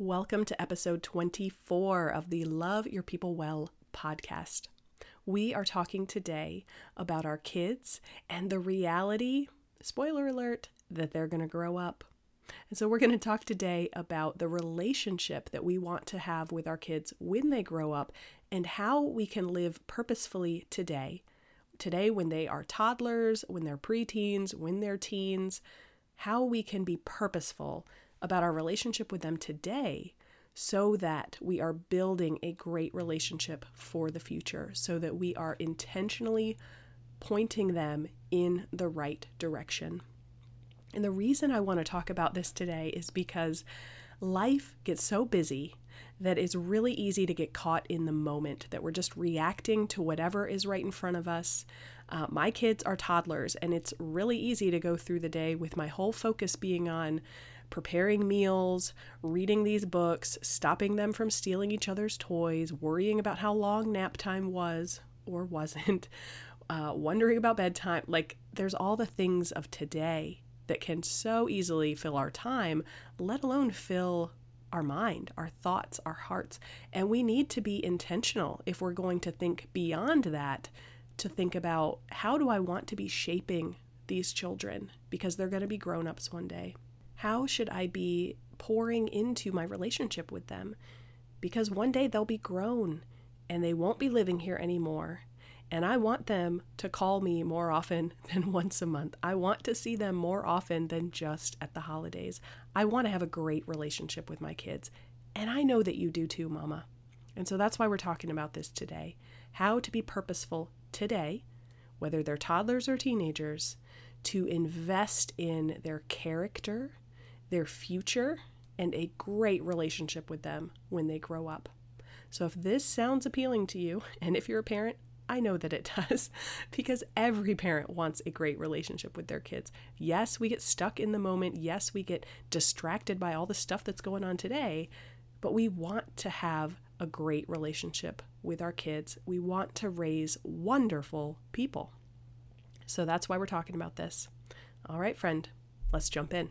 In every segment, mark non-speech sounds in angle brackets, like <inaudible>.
Welcome to episode 24 of the Love Your People Well podcast. We are talking today about our kids and the reality, spoiler alert, that they're going to grow up. And so, we're going to talk today about the relationship that we want to have with our kids when they grow up and how we can live purposefully today. Today, when they are toddlers, when they're preteens, when they're teens, how we can be purposeful about our relationship with them today so that we are building a great relationship for the future, so that we are intentionally pointing them in the right direction. And the reason I want to talk about this today is because life gets so busy that it's really easy to get caught in the moment, that we're just reacting to whatever is right in front of us. Uh, my kids are toddlers, and it's really easy to go through the day with my whole focus being on preparing meals, reading these books, stopping them from stealing each other's toys, worrying about how long nap time was or wasn't, <laughs> uh, wondering about bedtime. Like, there's all the things of today that can so easily fill our time, let alone fill our mind, our thoughts, our hearts. And we need to be intentional if we're going to think beyond that, to think about how do I want to be shaping these children because they're going to be grown ups one day. How should I be pouring into my relationship with them? Because one day they'll be grown and they won't be living here anymore. And I want them to call me more often <laughs> than once a month. I want to see them more often than just at the holidays. I want to have a great relationship with my kids. And I know that you do too, Mama. And so that's why we're talking about this today how to be purposeful today, whether they're toddlers or teenagers, to invest in their character their future, and a great relationship with them when they grow up. So, if this sounds appealing to you, <laughs> and if you're a parent, I know that it <laughs> does because every parent wants a great relationship with their kids. Yes, we get stuck in the moment. Yes, we get distracted by all the stuff that's going on today, but we want to have a great relationship with our kids. We want to raise wonderful people. So that's why we're talking about this. All right, friend, let's jump in.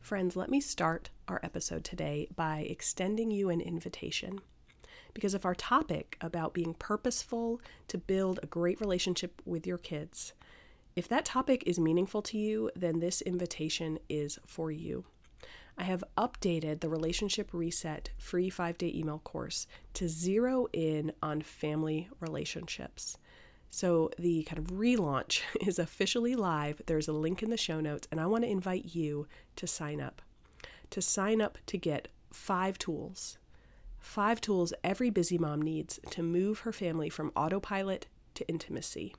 Friends, let me start our episode today by extending you an invitation. Because if our topic about being purposeful to build a great relationship with your kids, if that topic is meaningful to you, then this invitation is for you. I have updated the Relationship Reset free five day email course to zero in on family relationships. So the kind of relaunch <laughs> is officially live. There's a link in the show notes, and I want to invite you to sign up. To sign up to get five tools. Five tools every busy mom needs to move her family from autopilot to intimacy.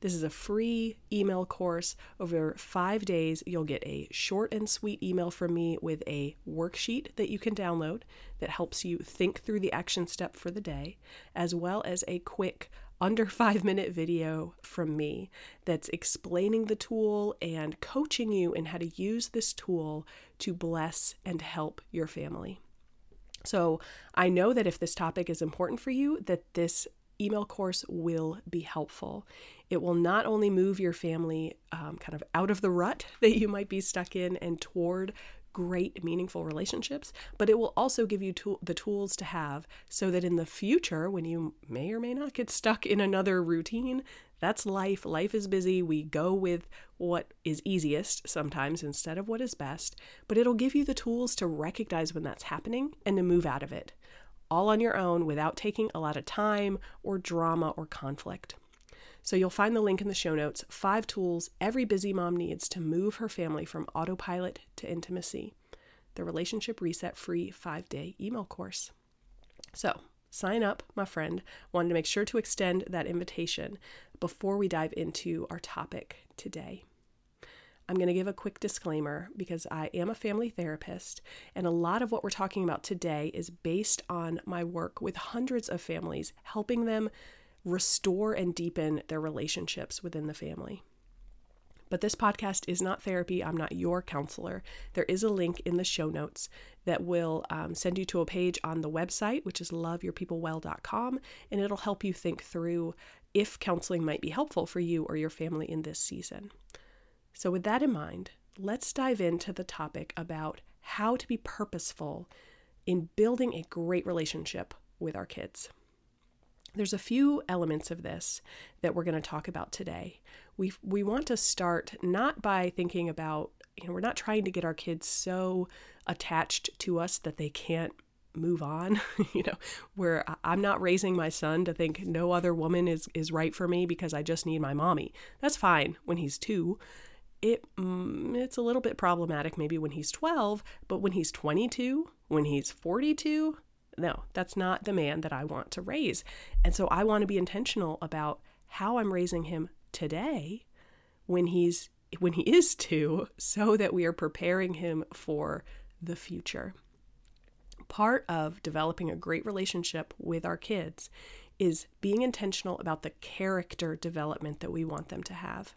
This is a free email course. Over five days, you'll get a short and sweet email from me with a worksheet that you can download that helps you think through the action step for the day, as well as a quick under five minute video from me that's explaining the tool and coaching you in how to use this tool to bless and help your family. So I know that if this topic is important for you, that this email course will be helpful. It will not only move your family um, kind of out of the rut <laughs> that you might be stuck in and toward great, meaningful relationships, but it will also give you tool- the tools to have so that in the future, when you may or may not get stuck in another routine, that's life. Life is busy. We go with what is easiest sometimes instead of what is best, but it'll give you the tools to recognize when that's happening and to move out of it, all on your own without taking a lot of time or drama or conflict. So you'll find the link in the show notes five tools every busy mom needs to move her family from autopilot to intimacy. The Relationship Reset free five day email course. So sign up, my friend. Wanted to make sure to extend that invitation before we dive into our topic today. I'm going to give a quick disclaimer because I am a family therapist, and a lot of what we're talking about today is based on my work with hundreds of families, helping them restore and deepen their relationships within the family. But this podcast is not therapy. I'm not your counselor. There is a link in the show notes that will um, send you to a page on the website, which is loveyourpeoplewell.com, and it'll help you think through if counseling might be helpful for you or your family in this season. So, with that in mind, let's dive into the topic about how to be purposeful in building a great relationship with our kids. There's a few elements of this that we're going to talk about today. We we want to start not by thinking about, you know, we're not trying to get our kids so attached to us that they can't move on. <laughs> You know where i'm not raising my son to think no other woman is is right for me because i just need my mommy. That's fine when he's 2 it mm, it's a little bit problematic maybe when he's 12, but when he's 22, when he's 42, no, that's not the man that I want to raise. And so I want to be intentional about how I'm raising him today when he's when he is <laughs> 2 so that we are preparing him for the future. Part of developing a great relationship with our kids is being intentional about the character development that we want them to have.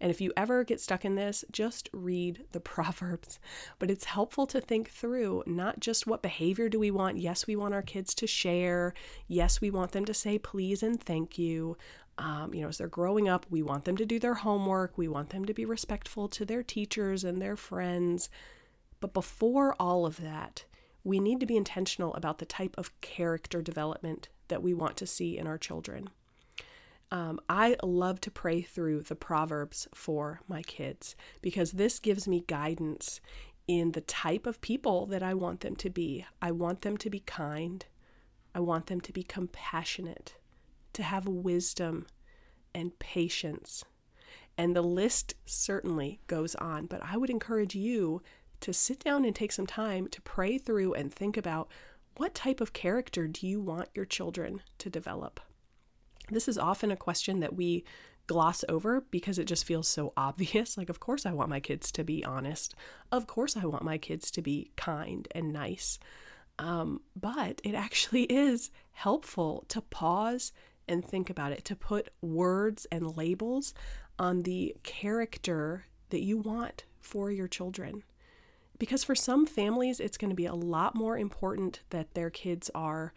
And if you ever get stuck in this, just read the <laughs> Proverbs. But it's helpful to think through not just what behavior do we want. Yes, we want our kids to share. Yes, we want them to say please and thank you. Um, you know, as they're growing up, we want them to do their homework. We want them to be respectful to their teachers and their friends. But before all of that, we need to be intentional about the type of character development that we want to see in our children. Um, I love to pray through the Proverbs for my kids because this gives me guidance in the type of people that I want them to be. I want them to be kind. I want them to be compassionate, to have wisdom and patience. And the list certainly goes on, but I would encourage you to sit down and take some time to pray through and think about what type of character do you want your children to develop? This is often a question that we gloss over because it just feels so <laughs> obvious. Like, of course, I want my kids to be honest. Of course, I want my kids to be kind and nice. Um, but it actually <laughs> is helpful to pause and think about it, to put words and labels on the character that you want for your children. Because for some families, it's going to be a lot more important that their kids are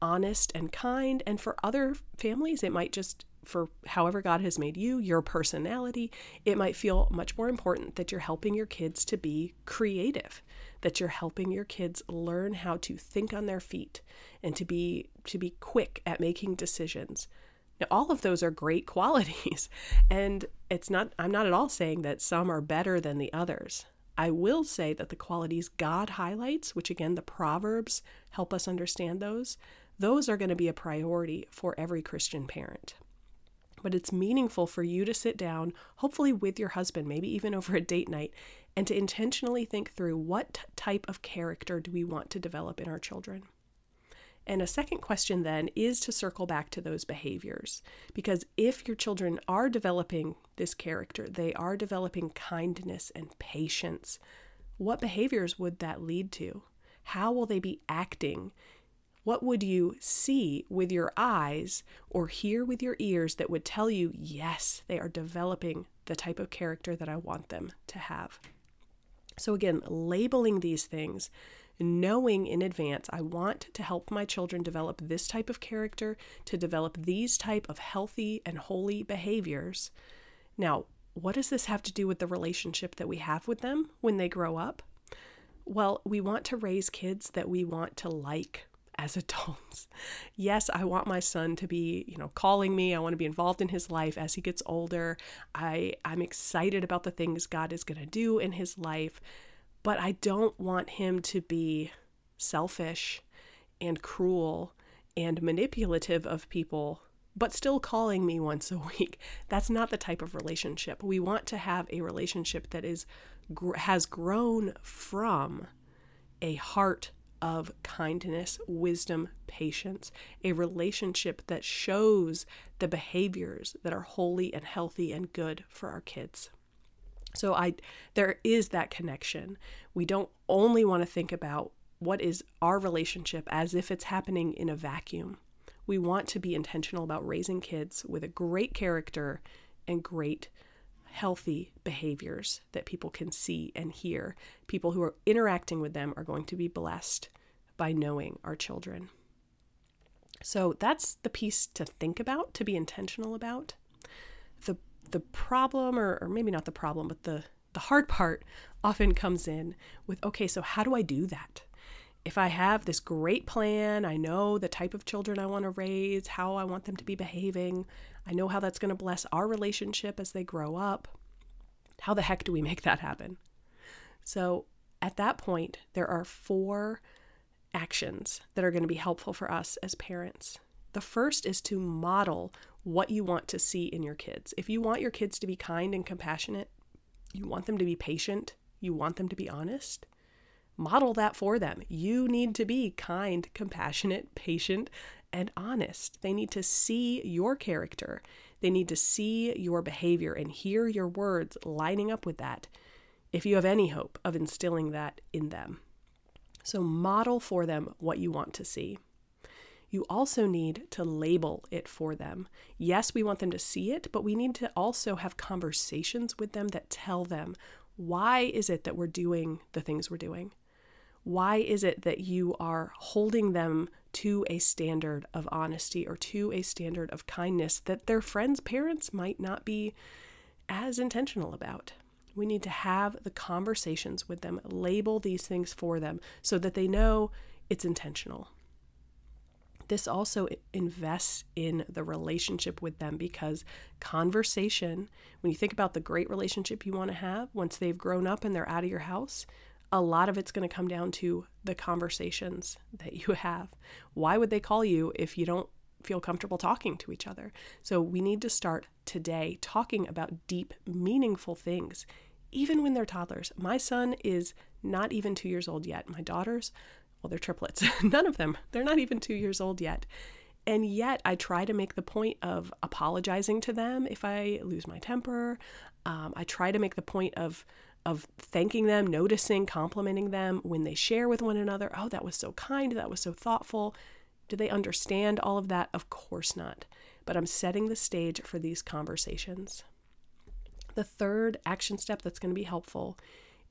honest and kind. And for other families, it might just, for however God has made you, your personality, it might feel much more important that you're helping your kids to be creative, that you're helping your kids learn how to think on their feet and to be to be quick at making decisions. Now, all of those are great <laughs> qualities, and it's not, I'm not at all saying that some are better than the others. I will say that the qualities God highlights, which again, the Proverbs help us understand those, those are going to be a priority for every Christian parent. But it's meaningful for you to sit down, hopefully with your husband, maybe even over a date night, and to intentionally think through what type of character do we want to develop in our children. And a second question then is to circle back to those behaviors. Because if your children are developing this character, they are developing kindness and patience, what behaviors would that lead to? How will they be acting what would you see with your eyes or hear with your ears that would tell you, yes, they are developing the type of character that I want them to have? So, again, labeling these things, knowing in advance, I want to help my children develop this type of character, to develop these type of healthy and holy behaviors. Now, what does this have to do with the relationship that we have with them when they grow up? Well, we want to raise kids that we want to like as adults. <laughs> Yes, I want my son to be, you know, calling me. I want to be involved in his life as he gets older. I I'm excited about the things God is going to do in his life, but I don't want him to be selfish and cruel and manipulative of people but still calling me once a <laughs> week. That's not the type of relationship. We want to have a relationship that is has grown from a heart of kindness, wisdom, patience, a relationship that shows the behaviors that are holy and healthy and good for our kids. So I there is that connection. We don't only want to think about what is our relationship as if it's happening in a vacuum. We want to be intentional about raising kids with a great character and great healthy behaviors that people can see and hear. People who are interacting with them are going to be blessed by knowing our children. So that's the piece to think about, to be intentional about. The the problem or, or maybe not the problem, but the the hard <laughs> part often comes in with okay, so how do I do that? If I have this great plan, I know the type of children I want to raise, how I want them to be behaving, I know how that's going to bless our relationship as they grow up. How the heck do we make that happen? So, at that point, there are four actions that are going to be helpful for us as parents. The first is to model what you want to see in your kids. If you want your kids to be kind and compassionate, you want them to be patient, you want them to be honest, model that for them. You need to be kind, compassionate, patient, and honest. They need to see your character. They need to see your behavior and hear your words lining up with that if you have any hope of instilling that in them. So, model for them what you want to see. You also need to label it for them. Yes, we want them to see it, but we need to also have conversations with them that tell them why is it that we're doing the things we're doing? Why is it that you are holding them to a standard of honesty or to a standard of kindness that their friends' parents might not be as intentional about? We need to have the conversations with them, label these things for them so that they know it's intentional. This also invests in the relationship with them because conversation, when you think about the great relationship you want to have once they've grown up and they're out of your house, a lot of it's going to come down to the conversations that you have. Why would they call you if you don't feel comfortable talking to each other? So we need to start today talking about deep, meaningful things even when they're toddlers. My son is not even two years old yet. My daughters, well, they're triplets. <laughs> None of them, they're not even two years old yet. And yet, I try to make the point of apologizing to them if I lose my temper. Um, I try to make the point of of thanking them, noticing, complimenting them when they share with one another. Oh, that was so kind. That was so thoughtful. Do they understand all of that? Of course not. But I'm setting the stage for these conversations. The third action step that's going to be helpful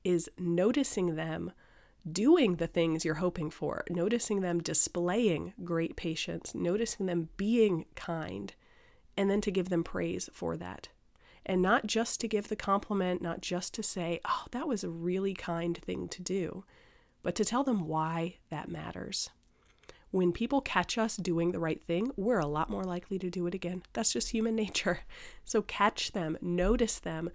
is noticing them doing the things you're hoping for, noticing them displaying great patience, noticing them being kind, and then to give them praise for that. And not just to give the compliment, not just to say, oh, that was a really kind thing to do, but to tell them why that matters when people catch us doing the right thing, we're a lot more likely to do it again. That's just human <laughs> nature. So catch them, notice them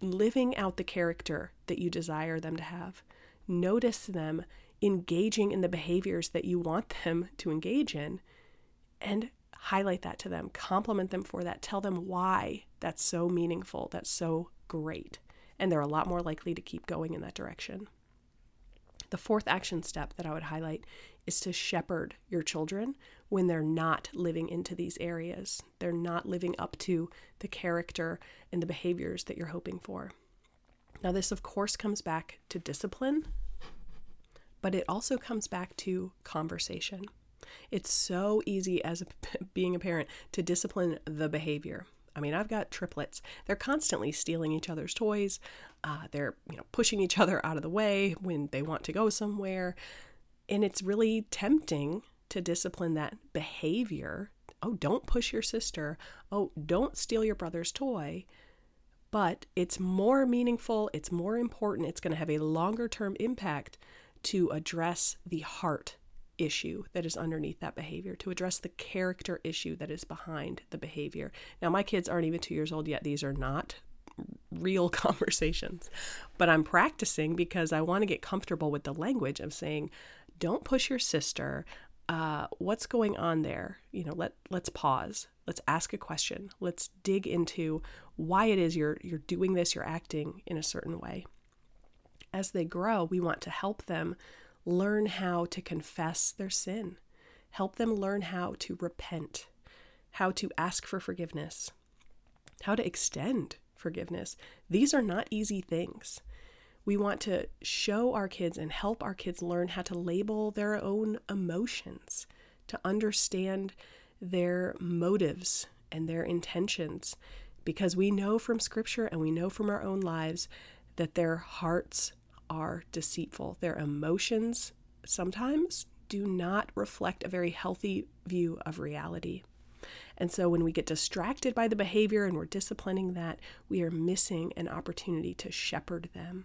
living out the character that you desire them to have. Notice them engaging in the behaviors that you want them to engage in and highlight that to them, compliment them for that, tell them why that's so meaningful, that's so great. And they're a lot more likely to keep going in that direction. The fourth action step that I would highlight is to shepherd your children when they're not living into these areas. They're not living up to the character and the behaviors that you're hoping for. Now, this, of course, comes back to discipline, but it also comes back to conversation. It's so easy as a, <laughs> being a parent to discipline the behavior. I mean, I've got triplets. They're constantly stealing each other's toys. Uh, they're, you know, pushing each other out of the way when they want to go somewhere. And it's really tempting to discipline that behavior. Oh, don't push your sister. Oh, don't steal your brother's toy. But it's more meaningful, it's more important, it's going to have a longer term impact to address the heart issue that is underneath that behavior, to address the character issue that is behind the behavior. Now, my kids aren't even two years old yet. These are not real <laughs> conversations, but I'm practicing because I want to get comfortable with the language of saying, don't push your sister. Uh, what's going on there? You know, let let's pause. Let's ask a question. Let's dig into why it is you're you're doing this. You're acting in a certain way. As they grow, we want to help them learn how to confess their sin, help them learn how to repent, how to ask for forgiveness, how to extend forgiveness. These are not easy things. We want to show our kids and help our kids learn how to label their own emotions, to understand their motives and their intentions, because we know from scripture and we know from our own lives that their hearts are deceitful. Their emotions sometimes do not reflect a very healthy view of reality. And so when we get distracted by the behavior and we're disciplining that, we are missing an opportunity to shepherd them,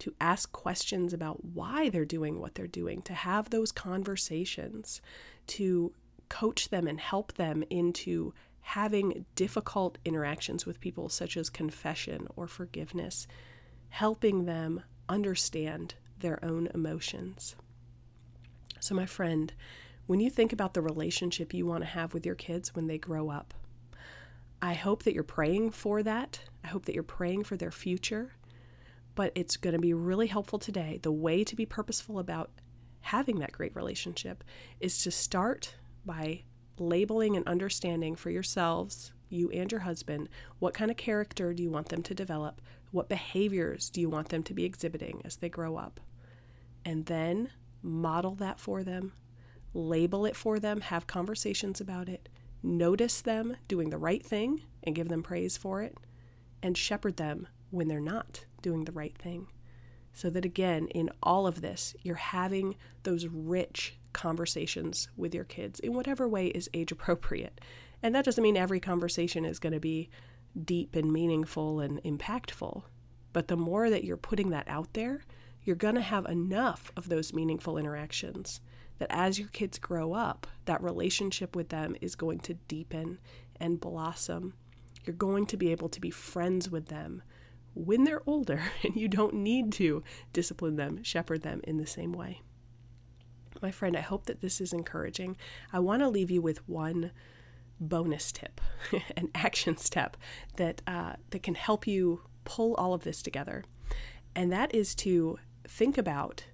to ask questions about why they're doing what they're doing, to have those conversations, to coach them and help them into having difficult interactions with people, such as confession or forgiveness, helping them understand their own emotions. So, my friend, when you think about the relationship you want to have with your kids when they grow up, I hope that you're praying for that. I hope that you're praying for their future. But it's going to be really helpful today. The way to be purposeful about having that great relationship is to start by labeling and understanding for yourselves, you and your husband, what kind of character do you want them to develop? What behaviors do you want them to be exhibiting as they grow up? And then model that for them, label it for them, have conversations about it, notice them doing the right thing and give them praise for it, and shepherd them when they're not doing the right thing. So that again, in all of this, you're having those rich conversations with your kids in whatever way is age appropriate. And that doesn't mean every conversation is going to be deep and meaningful and impactful. But the more that you're putting that out there, you're going to have enough of those meaningful interactions that as your kids grow up, that relationship with them is going to deepen and blossom. You're going to be able to be friends with them when they're older, <laughs> and you don't need to discipline them, shepherd them in the same way. My friend, I hope that this is encouraging. I want to leave you with one bonus tip, <laughs> an action step that uh, that can help you pull all of this together, and that is to think about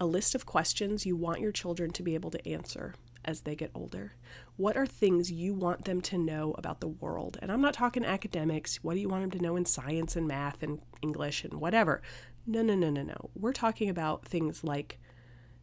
a list of questions you want your children to be able to answer as they get older. What are things you want them to know about the world? And I'm not talking academics. What do you want them to know in science and math and English and whatever? No, no, no, no, no. We're talking about things like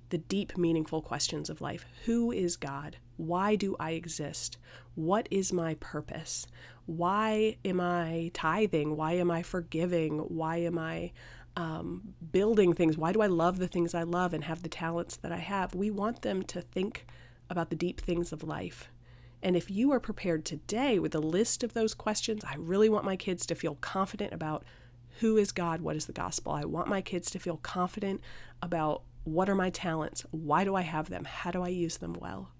the deep, meaningful questions of life Who is God? Why do I exist? What is my purpose? Why am I tithing? Why am I forgiving? Why am I um, building things. Why do I love the things I love and have the talents that I have? We want them to think about the deep things of life. And if you are prepared today with a list of those questions, I really want my kids to feel confident about who is God, what is the gospel. I want my kids to feel confident about what are my talents, why do I have them, how do I use them well.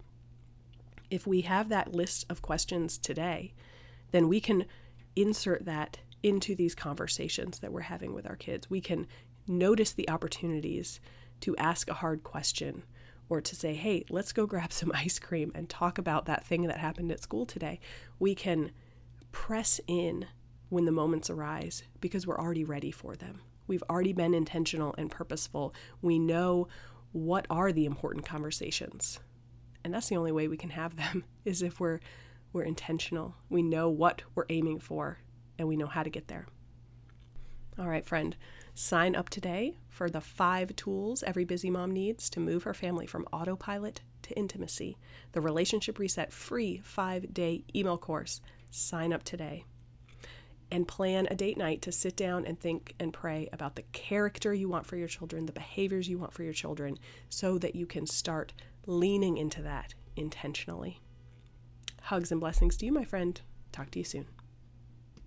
If we have that list of questions today, then we can insert that into these conversations that we're having with our kids. We can notice the opportunities to ask a hard question or to say, hey, let's go grab some <laughs> ice cream and talk about that thing that happened at school today. We can press in when the moments arise because we're already ready for them. We've already been intentional and purposeful. We know what are the important conversations. And that's the only way we can have them <laughs> is if we're we're intentional. We know what we're aiming for and we know how to get there. All right, friend, sign up today for the five tools every busy mom needs to move her family from autopilot to intimacy. The Relationship Reset free five day email course. Sign up today. And plan a date night to sit down and think and pray about the character you want for your children, the behaviors you want for your children, so that you can start leaning into that intentionally. Hugs and blessings to you, my friend. Talk to you soon.